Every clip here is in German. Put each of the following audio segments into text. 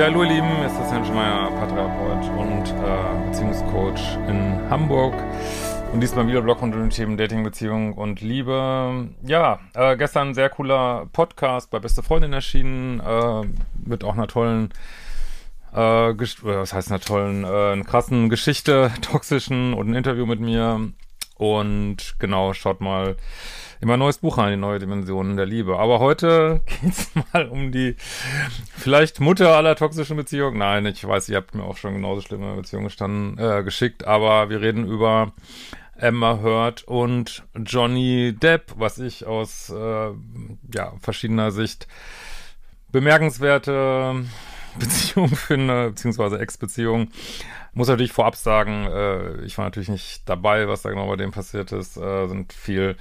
Ja, hallo ihr Lieben, es ist Herr Schmeier, Paartherapeut und äh, Beziehungscoach in Hamburg. Und diesmal wieder Blog und den Themen Dating, Beziehung und Liebe. Ja, äh, gestern ein sehr cooler Podcast bei Beste Freundin erschienen, äh, mit auch einer tollen, äh, was heißt einer tollen, äh, einer krassen Geschichte, toxischen und ein Interview mit mir. Und genau, schaut mal immer neues Buch an, die neue Dimensionen der Liebe. Aber heute geht's mal um die vielleicht Mutter aller toxischen Beziehungen. Nein, ich weiß, ihr habt mir auch schon genauso schlimme Beziehungen gestanden, äh, geschickt, aber wir reden über Emma Hurt und Johnny Depp, was ich aus äh, ja, verschiedener Sicht bemerkenswerte Beziehung finde, beziehungsweise Ex-Beziehung. Muss natürlich vorab sagen, äh, ich war natürlich nicht dabei, was da genau bei dem passiert ist. Äh, sind viel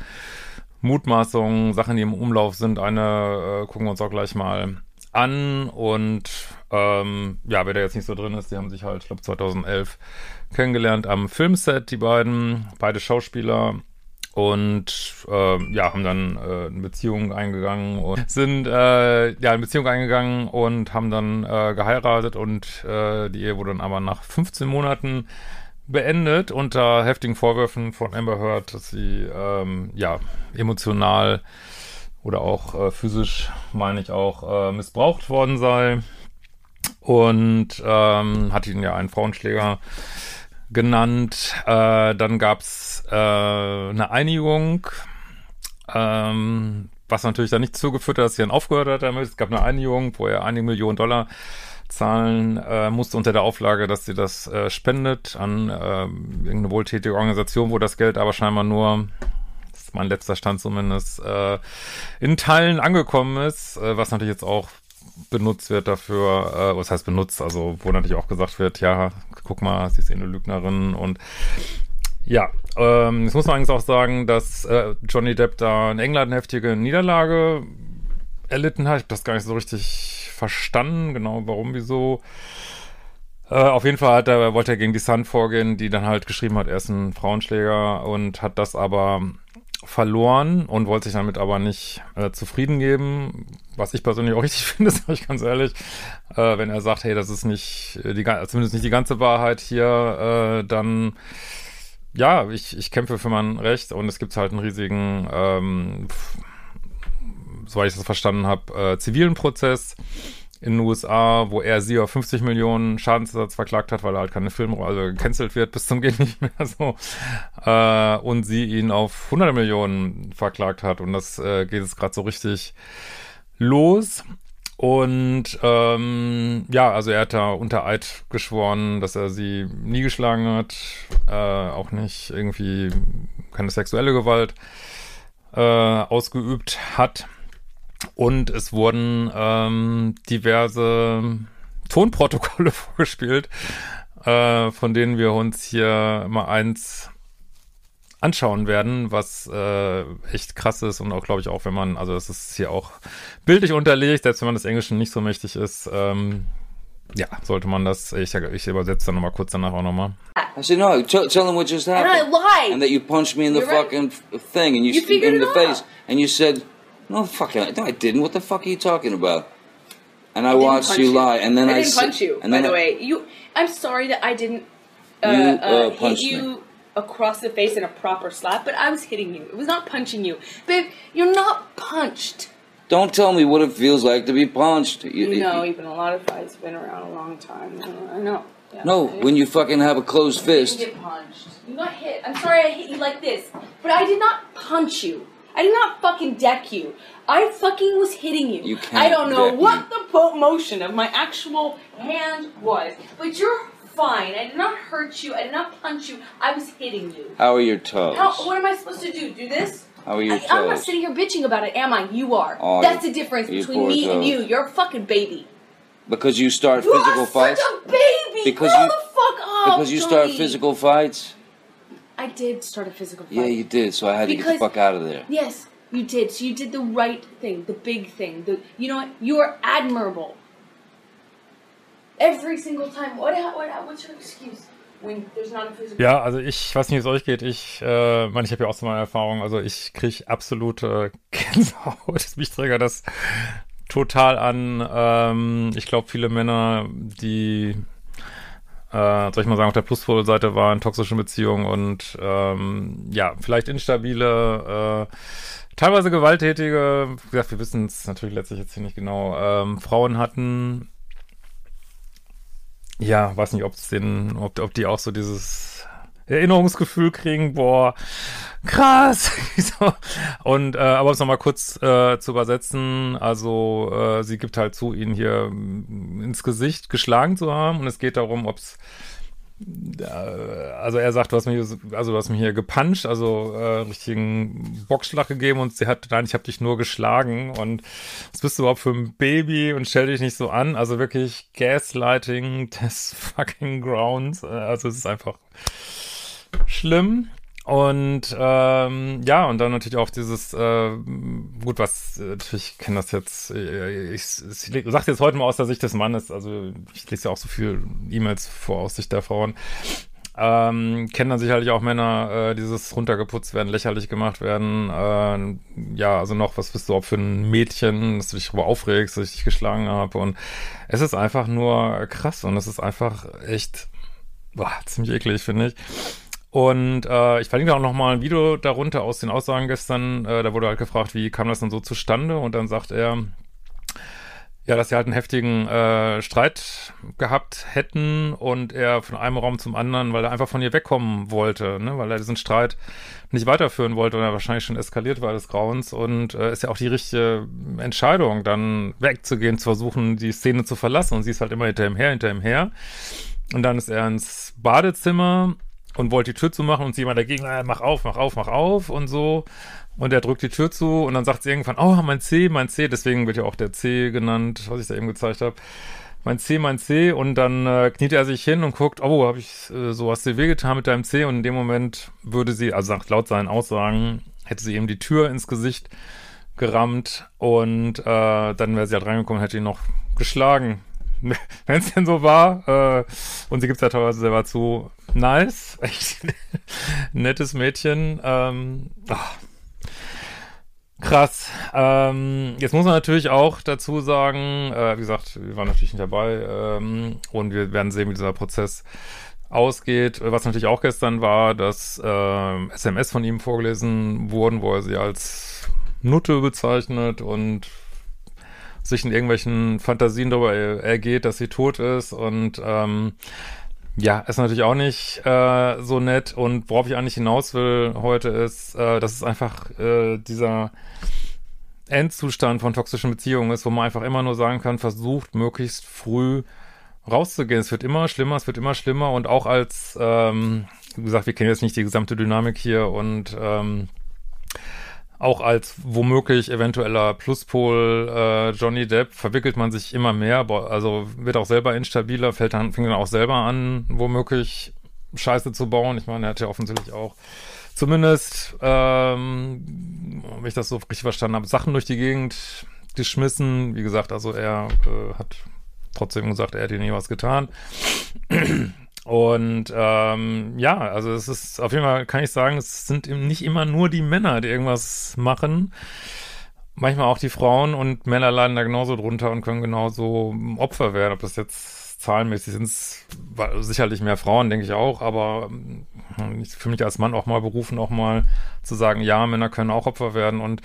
Mutmaßungen, Sachen, die im Umlauf sind. Eine äh, gucken wir uns auch gleich mal an. Und ähm, ja, wer da jetzt nicht so drin ist, die haben sich halt, ich glaube, 2011 kennengelernt am Filmset, die beiden, beide Schauspieler. Und äh, ja, haben dann äh, eine Beziehung eingegangen und sind äh, ja eine Beziehung eingegangen und haben dann äh, geheiratet und äh, die Ehe wurde dann aber nach 15 Monaten beendet unter heftigen Vorwürfen von Amber Heard, dass sie ähm, ja emotional oder auch äh, physisch, meine ich auch, äh, missbraucht worden sei und ähm, hat ihn ja einen Frauenschläger genannt. Äh, dann gab's äh, eine Einigung, ähm, was natürlich dann nicht zugeführt hat, dass sie dann aufgehört hat damit. Es gab eine Einigung, wo er einige Millionen Dollar zahlen äh, musste unter der Auflage, dass sie das äh, spendet an äh, irgendeine wohltätige Organisation, wo das Geld aber scheinbar nur, das ist mein letzter Stand zumindest, äh, in Teilen angekommen ist, äh, was natürlich jetzt auch benutzt wird dafür, äh, was heißt benutzt, also wo natürlich auch gesagt wird, ja, guck mal, sie ist eh eine Lügnerin und ja, ähm, jetzt muss man eigentlich auch sagen, dass äh, Johnny Depp da in England eine heftige Niederlage erlitten hat. Ich habe das gar nicht so richtig verstanden, genau warum, wieso. Äh, auf jeden Fall hat er, wollte er gegen die Sun vorgehen, die dann halt geschrieben hat, er ist ein Frauenschläger und hat das aber verloren und wollte sich damit aber nicht äh, zufrieden geben, was ich persönlich auch richtig finde, sage ich ganz ehrlich, äh, wenn er sagt, hey, das ist nicht die zumindest nicht die ganze Wahrheit hier, äh, dann ja, ich, ich kämpfe für mein Recht und es gibt halt einen riesigen ähm, soweit ich das verstanden habe, äh, zivilen Prozess in den USA, wo er sie auf 50 Millionen Schadensersatz verklagt hat, weil er halt keine Filme, also gecancelt wird bis zum geht nicht mehr so. Äh, und sie ihn auf 100 Millionen verklagt hat. Und das äh, geht jetzt gerade so richtig los. Und ähm, ja, also er hat da unter Eid geschworen, dass er sie nie geschlagen hat, äh, auch nicht irgendwie keine sexuelle Gewalt äh, ausgeübt hat. Und es wurden ähm, diverse Tonprotokolle vorgespielt, äh, von denen wir uns hier mal eins anschauen werden, was äh, echt krass ist und auch, glaube ich, auch wenn man, also es ist hier auch bildlich unterlegt, selbst wenn man das Englische nicht so mächtig ist, ähm, ja, sollte man das, ich, ich übersetze dann nochmal kurz danach auch nochmal. I said, no, tell, tell them what just happened. And I lied. And that you punched me in the You're right. fucking thing and you, You figured in it the out. face. And you said, no, fuck it. No, I didn't. What the fuck are you talking about? And I, I watched punch you lie. And then I I, didn't punch you, And by the I- way. You, I'm sorry that I didn't uh, You, uh, uh, hit punched you me. Across the face in a proper slap, but I was hitting you. It was not punching you, babe. You're not punched. Don't tell me what it feels like to be punched. You, You know, even a lot of fights been around a long time. I know. Yeah. no, I when you fucking have a closed didn't fist. get punched. You got hit. I'm sorry I hit you like this, but I did not punch you. I did not fucking deck you. I fucking was hitting you. You can't I don't know deck what me. the motion of my actual hand was, but you're fine. I did not hurt you. I did not punch you. I was hitting you. How are your toes? How, what am I supposed to do? Do this? How are your I, I'm not sitting here bitching about it, am I? You are. Oh, That's you- the difference between me and you. You're a fucking baby. Because you start You physical fights? such a baby. Because Grow you- the fuck up. Because you start physical fights? I did start a physical fight. Yeah, you did, so I had to get the fuck out of there. Yes, you did. So you did the right thing, the big thing. The you know what? You are admirable. Every single time. What? What? What's your excuse when there's not a physical? Ja, also ich weiß nicht, wie es euch geht. Ich äh, meine, ich habe ja auch so meine Erfahrung. Also ich kriege absolute Gänsehaut. Mich triggert das total an. Ähm, ich glaube, viele Männer, die, äh, soll ich mal sagen, auf der Pluspol-Seite waren, toxischen Beziehungen und ähm, ja, vielleicht instabile, äh, teilweise gewalttätige, wie gesagt, wir wissen es natürlich letztlich jetzt hier nicht genau, ähm, Frauen hatten, ja, weiß nicht, ob es den, ob, ob die auch so dieses Erinnerungsgefühl kriegen, boah, krass. und äh, aber um es nochmal kurz äh, zu übersetzen, also äh, sie gibt halt zu, ihn hier mm, ins Gesicht geschlagen zu haben und es geht darum, ob es äh, also er sagt, du hast mich, also du hast mich hier gepuncht, also äh, richtigen Boxschlag gegeben und sie hat, nein, ich habe dich nur geschlagen und was bist du überhaupt für ein Baby und stell dich nicht so an, also wirklich Gaslighting des fucking Grounds, also es ist einfach schlimm. Und ähm, ja, und dann natürlich auch dieses, äh, gut, was, natürlich, ich kenne das jetzt, äh, ich, ich, ich sage jetzt heute mal aus der Sicht des Mannes, also ich lese ja auch so viel E-Mails vor aus Sicht der Frauen. Ähm, kennen dann sicherlich auch Männer, äh, dieses runtergeputzt werden, lächerlich gemacht werden. Äh, ja, also noch, was bist du auch für ein Mädchen, dass du dich darüber aufregst, dass ich dich geschlagen habe. Und es ist einfach nur krass und es ist einfach echt boah, ziemlich eklig, finde ich. Und äh, ich verlinke auch noch mal ein Video darunter aus den Aussagen gestern. Äh, da wurde halt gefragt, wie kam das denn so zustande? Und dann sagt er, ja, dass sie halt einen heftigen äh, Streit gehabt hätten und er von einem Raum zum anderen, weil er einfach von ihr wegkommen wollte, ne? weil er diesen Streit nicht weiterführen wollte und er wahrscheinlich schon eskaliert war des Grauens und äh, ist ja auch die richtige Entscheidung, dann wegzugehen, zu versuchen, die Szene zu verlassen und sie ist halt immer hinter ihm her, hinter ihm her und dann ist er ins Badezimmer und wollte die Tür zumachen und sie immer dagegen, äh, mach auf, mach auf, mach auf und so. Und er drückt die Tür zu und dann sagt sie irgendwann, oh, mein C, mein C, deswegen wird ja auch der C genannt, was ich da eben gezeigt habe. Mein C, mein C und dann äh, kniet er sich hin und guckt, oh, habe ich äh, so hast du wehgetan mit deinem C und in dem Moment würde sie, also sagt laut seinen Aussagen, hätte sie ihm die Tür ins Gesicht gerammt und äh, dann wäre sie halt reingekommen und hätte ihn noch geschlagen. wenn es denn so war. Äh, und sie gibt es ja teilweise selber zu. Nice. Echt nettes Mädchen. Ähm, ach. Krass. Ähm, jetzt muss man natürlich auch dazu sagen, äh, wie gesagt, wir waren natürlich nicht dabei ähm, und wir werden sehen, wie dieser Prozess ausgeht. Was natürlich auch gestern war, dass äh, SMS von ihm vorgelesen wurden, wo er sie als Nutte bezeichnet und sich in irgendwelchen Fantasien darüber ergeht, dass sie tot ist und ähm, ja, ist natürlich auch nicht äh, so nett und worauf ich eigentlich hinaus will heute ist, äh, dass es einfach äh, dieser Endzustand von toxischen Beziehungen ist, wo man einfach immer nur sagen kann, versucht möglichst früh rauszugehen. Es wird immer schlimmer, es wird immer schlimmer und auch als, ähm, wie gesagt, wir kennen jetzt nicht die gesamte Dynamik hier und ähm, auch als womöglich eventueller Pluspol äh, Johnny Depp verwickelt man sich immer mehr, also wird auch selber instabiler, fällt dann, fängt dann auch selber an, womöglich Scheiße zu bauen. Ich meine, er hat ja offensichtlich auch zumindest, ähm, wenn ich das so richtig verstanden habe, Sachen durch die Gegend geschmissen. Wie gesagt, also er äh, hat trotzdem gesagt, er hätte nie was getan. Und ähm, ja, also es ist auf jeden Fall, kann ich sagen, es sind nicht immer nur die Männer, die irgendwas machen. Manchmal auch die Frauen und Männer leiden da genauso drunter und können genauso Opfer werden. Ob das jetzt zahlenmäßig sind, sicherlich mehr Frauen, denke ich auch, aber hm, ich fühle mich als Mann auch mal berufen, auch mal zu sagen, ja, Männer können auch Opfer werden und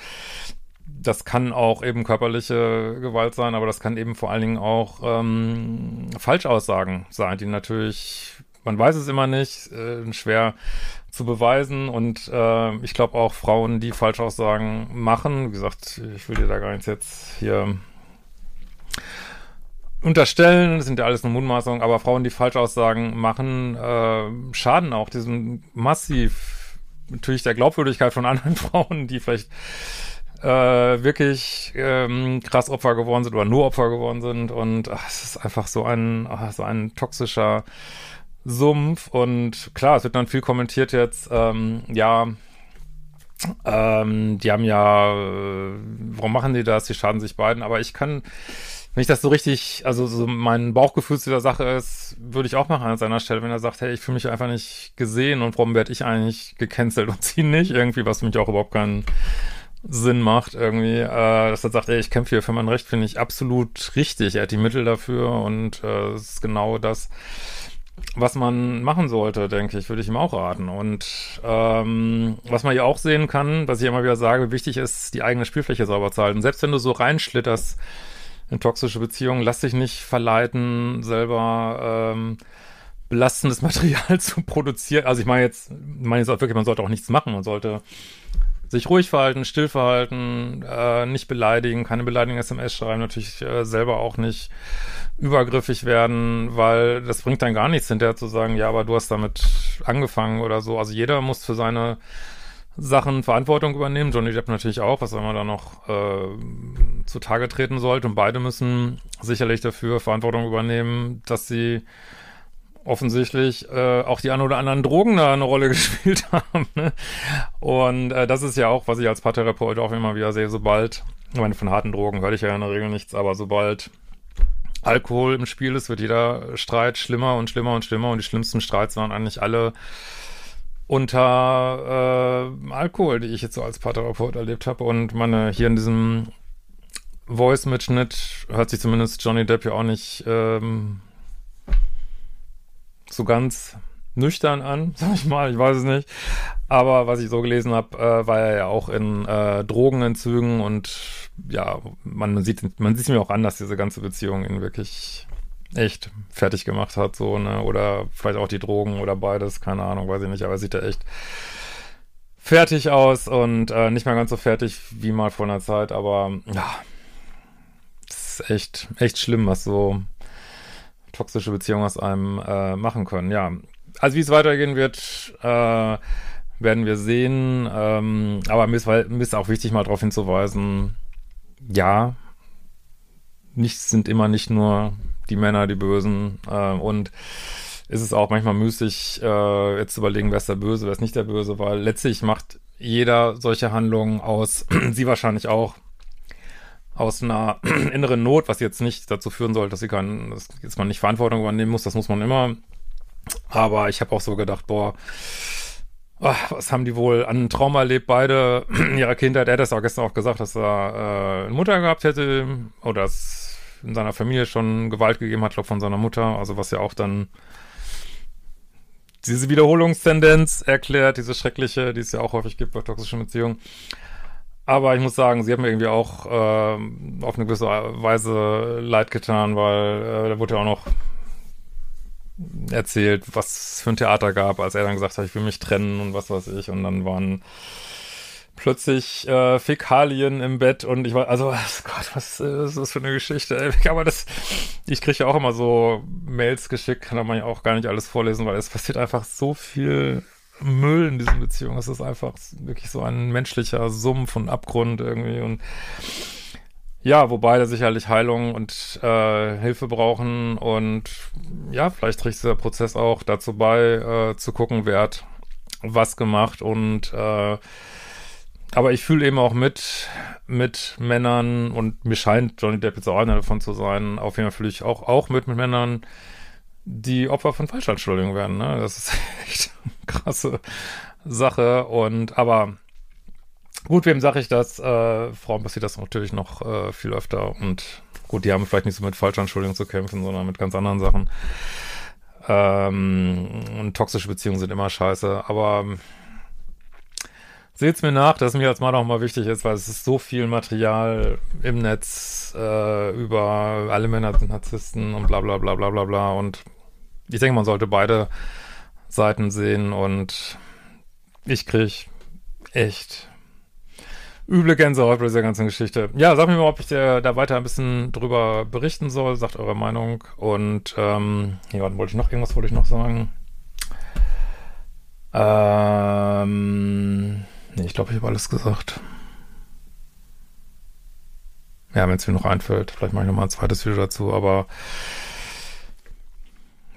das kann auch eben körperliche Gewalt sein, aber das kann eben vor allen Dingen auch ähm, Falschaussagen sein, die natürlich, man weiß es immer nicht, äh, schwer zu beweisen. Und äh, ich glaube auch Frauen, die Falschaussagen machen, wie gesagt, ich will dir da gar nichts jetzt hier unterstellen, das sind ja alles nur Mundmaßungen, aber Frauen, die Falschaussagen machen, äh, schaden auch diesem massiv natürlich der Glaubwürdigkeit von anderen Frauen, die vielleicht äh, wirklich ähm, krass Opfer geworden sind oder nur Opfer geworden sind. Und ach, es ist einfach so ein, ach, so ein toxischer Sumpf. Und klar, es wird dann viel kommentiert jetzt, ähm, ja, ähm, die haben ja, äh, warum machen die das? Die schaden sich beiden. Aber ich kann, wenn ich das so richtig, also so mein Bauchgefühl zu der Sache ist, würde ich auch machen an seiner Stelle, wenn er sagt, hey, ich fühle mich einfach nicht gesehen und warum werde ich eigentlich gecancelt und sie nicht? Irgendwie, was für mich auch überhaupt keinen Sinn macht irgendwie, äh, dass er sagt, ey, ich kämpfe hier für mein Recht, finde ich absolut richtig. Er hat die Mittel dafür und äh, ist genau das, was man machen sollte, denke ich, würde ich ihm auch raten. Und ähm, was man hier auch sehen kann, was ich immer wieder sage, wichtig ist, die eigene Spielfläche sauber zu halten. Selbst wenn du so reinschlitterst in toxische Beziehungen, lass dich nicht verleiten, selber ähm, belastendes Material zu produzieren. Also ich meine jetzt, ich meine jetzt auch wirklich, man sollte auch nichts machen, man sollte sich ruhig verhalten, still verhalten, äh, nicht beleidigen, keine beleidigenden SMS schreiben, natürlich äh, selber auch nicht übergriffig werden, weil das bringt dann gar nichts hinterher zu sagen, ja, aber du hast damit angefangen oder so. Also jeder muss für seine Sachen Verantwortung übernehmen. Johnny Depp natürlich auch, was immer da noch äh, zutage treten sollte. Und beide müssen sicherlich dafür Verantwortung übernehmen, dass sie offensichtlich äh, auch die ein oder anderen Drogen da eine Rolle gespielt haben. Ne? Und äh, das ist ja auch, was ich als Paartherapeut auch immer wieder sehe, sobald, ich meine, von harten Drogen höre ich ja in der Regel nichts, aber sobald Alkohol im Spiel ist, wird jeder Streit schlimmer und schlimmer und schlimmer und die schlimmsten Streits waren eigentlich alle unter äh, Alkohol, die ich jetzt so als Paartherapeut erlebt habe und meine hier in diesem Voice-Mitschnitt hört sich zumindest Johnny Depp ja auch nicht ähm, so ganz nüchtern an, sag ich mal, ich weiß es nicht. Aber was ich so gelesen habe, äh, war er ja auch in äh, Drogenentzügen und ja, man, sieht, man sieht mir auch an, dass diese ganze Beziehung ihn wirklich echt fertig gemacht hat, so, ne, oder vielleicht auch die Drogen oder beides, keine Ahnung, weiß ich nicht, aber er sieht ja echt fertig aus und äh, nicht mehr ganz so fertig wie mal vor einer Zeit, aber ja, das ist echt, echt schlimm, was so toxische Beziehungen aus einem äh, machen können. Ja, also wie es weitergehen wird, äh, werden wir sehen. Ähm, aber mir ist, mir ist auch wichtig, mal darauf hinzuweisen, ja, nicht sind immer nicht nur die Männer die Bösen äh, und ist es auch manchmal müßig, äh, jetzt zu überlegen, wer ist der Böse, wer ist nicht der Böse, weil letztlich macht jeder solche Handlungen aus, sie wahrscheinlich auch, aus einer inneren Not, was jetzt nicht dazu führen soll, dass sie kann, dass jetzt man nicht Verantwortung übernehmen muss, das muss man immer. Aber ich habe auch so gedacht, boah, oh, was haben die wohl an Trauma erlebt, beide in ihrer Kindheit. Er hat das auch gestern auch gesagt, dass er äh, eine Mutter gehabt hätte oder es in seiner Familie schon Gewalt gegeben hat, glaube von seiner Mutter. Also was ja auch dann diese Wiederholungstendenz erklärt, diese schreckliche, die es ja auch häufig gibt bei toxischen Beziehungen. Aber ich muss sagen, sie haben mir irgendwie auch äh, auf eine gewisse Weise leid getan, weil äh, da wurde ja auch noch erzählt, was für ein Theater gab, als er dann gesagt hat, ich will mich trennen und was weiß ich. Und dann waren plötzlich äh, Fäkalien im Bett und ich war, also Gott, was ist das für eine Geschichte? Aber das, ich kriege ja auch immer so Mails geschickt, kann man ja auch gar nicht alles vorlesen, weil es passiert einfach so viel Müll in diesen Beziehungen. Es ist einfach wirklich so ein menschlicher Sumpf und Abgrund irgendwie. Und ja, wobei da sicherlich Heilung und äh, Hilfe brauchen. Und ja, vielleicht trägt dieser Prozess auch dazu bei, äh, zu gucken, wer hat was gemacht. Und äh, aber ich fühle eben auch mit, mit Männern. Und mir scheint Johnny Depp jetzt auch einer davon zu sein. Auf jeden Fall fühle ich auch, auch mit, mit Männern, die Opfer von Falschanschuldigungen werden. Ne? Das ist echt eine krasse Sache. Und aber gut, wem sage ich das? Äh, Frauen passiert das natürlich noch äh, viel öfter. Und gut, die haben vielleicht nicht so mit Falschanschuldigungen zu kämpfen, sondern mit ganz anderen Sachen. Ähm, und toxische Beziehungen sind immer scheiße. Aber Seht's mir nach, dass mir jetzt mal noch mal wichtig ist, weil es ist so viel Material im Netz äh, über alle Männer sind Narzissten und bla bla bla bla bla bla und ich denke, man sollte beide Seiten sehen und ich krieg echt üble Gänsehaut bei dieser ganzen Geschichte. Ja, sag mir mal, ob ich da, da weiter ein bisschen drüber berichten soll. Sagt eure Meinung. Und ähm, ja, dann wollte ich noch irgendwas wollte ich noch sagen. Ähm, nee, ich glaube, ich habe alles gesagt. Ja, wenn es mir noch einfällt, vielleicht mache ich noch mal ein zweites Video dazu, aber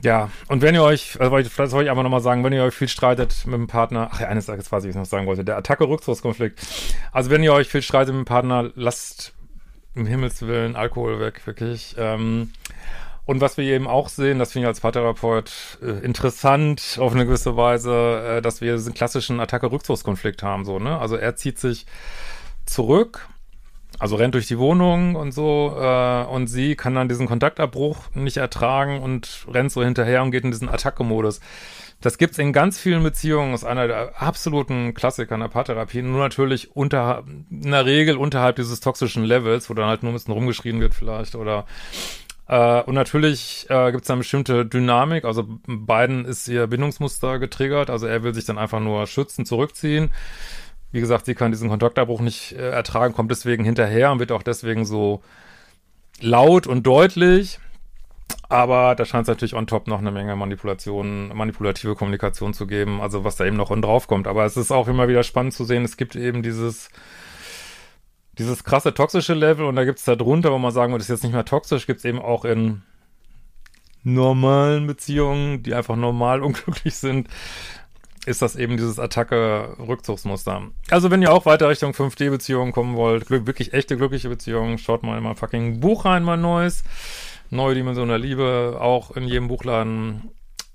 ja, und wenn ihr euch, also vielleicht soll ich einfach nochmal sagen, wenn ihr euch viel streitet mit dem Partner, ach ja, eines Tages, was ich noch sagen wollte, der Attacke-Rückzugskonflikt. Also wenn ihr euch viel streitet mit dem Partner, lasst im Himmelswillen Alkohol weg, wirklich. Ähm, und was wir eben auch sehen, das finde ich als Paartherapeut äh, interessant auf eine gewisse Weise, äh, dass wir diesen klassischen Attacke-Rückzugskonflikt haben, so, ne? Also er zieht sich zurück, also rennt durch die Wohnung und so, äh, und sie kann dann diesen Kontaktabbruch nicht ertragen und rennt so hinterher und geht in diesen Attacke-Modus. Das gibt's in ganz vielen Beziehungen, ist einer der absoluten Klassiker in der Paartherapie, nur natürlich unter, in der Regel unterhalb dieses toxischen Levels, wo dann halt nur ein bisschen rumgeschrien wird vielleicht oder äh, und natürlich äh, gibt es eine bestimmte Dynamik. Also beiden ist ihr Bindungsmuster getriggert. Also er will sich dann einfach nur schützen, zurückziehen. Wie gesagt, sie kann diesen Kontaktabbruch nicht äh, ertragen, kommt deswegen hinterher und wird auch deswegen so laut und deutlich. Aber da scheint es natürlich on top noch eine Menge Manipulation, manipulative Kommunikation zu geben, also was da eben noch on drauf kommt. Aber es ist auch immer wieder spannend zu sehen, es gibt eben dieses, dieses krasse toxische Level und da gibt es da drunter, wo man sagen würde, das ist jetzt nicht mehr toxisch, gibt es eben auch in normalen Beziehungen, die einfach normal unglücklich sind, ist das eben dieses Attacke-Rückzugsmuster. Also wenn ihr auch weiter Richtung 5D-Beziehungen kommen wollt, wirklich echte glückliche Beziehungen, schaut mal in mein fucking Buch rein, mein neues. Neue Dimension der Liebe, auch in jedem Buchladen,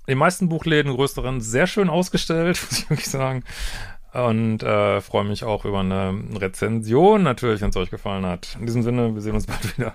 in den meisten Buchläden, größeren, sehr schön ausgestellt, muss ich wirklich sagen. Und äh, freue mich auch über eine Rezension, natürlich, wenn es euch gefallen hat. In diesem Sinne, wir sehen uns bald wieder.